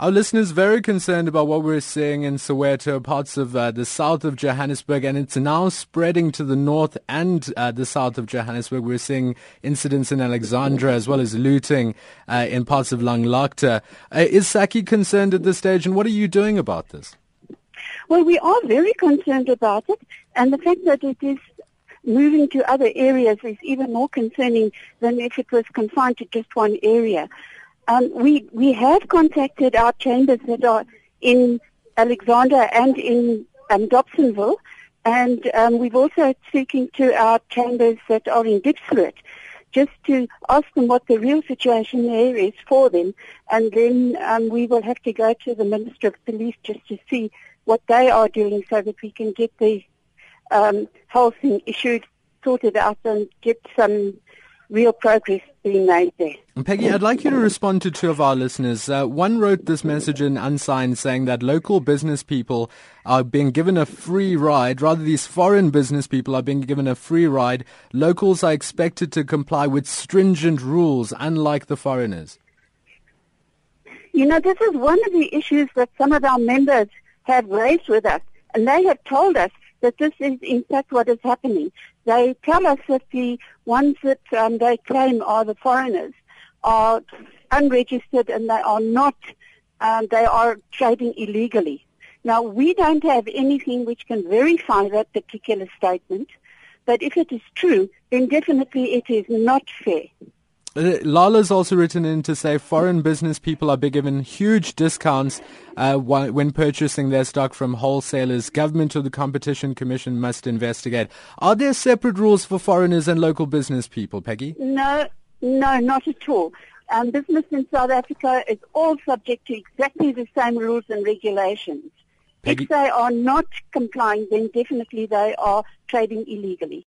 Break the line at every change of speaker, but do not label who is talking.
Our listeners very concerned about what we're seeing in Soweto, parts of uh, the south of Johannesburg, and it's now spreading to the north and uh, the south of Johannesburg. We're seeing incidents in Alexandra as well as looting uh, in parts of Langlaagte. Uh, is SACCI concerned at this stage, and what are you doing about this?
Well, we are very concerned about it, and the fact that it is moving to other areas is even more concerning than if it was confined to just one area. Um, we we have contacted our chambers that are in Alexandra and in um, Dobsonville, and um, we've also speaking to our chambers that are in Diepsloot, just to ask them what the real situation there is for them, and then um, we will have to go to the Minister of Police just to see what they are doing so that we can get the um, whole thing issued, sorted out, and get some real progress being made there.
Peggy, I'd like you to respond to two of our listeners. Uh, one wrote this message in unsigned saying that local business people are being given a free ride. Rather, these foreign business people are being given a free ride. Locals are expected to comply with stringent rules, unlike the foreigners.
You know, this is one of the issues that some of our members have raised with us, and they have told us that this is in fact what is happening. They tell us that the ones that um, they claim are the foreigners are unregistered and they are not, um, they are trading illegally. Now, we don't have anything which can verify that particular statement, but if it is true, then definitely it is not fair.
Uh, Lala's also written in to say foreign business people are being given huge discounts uh, when purchasing their stock from wholesalers. Government or the Competition Commission must investigate. Are there separate rules for foreigners and local business people, Peggy?
No, no, not at all. Um, business in South Africa is all subject to exactly the same rules and regulations. Peggy? If they are not complying, then definitely they are trading illegally.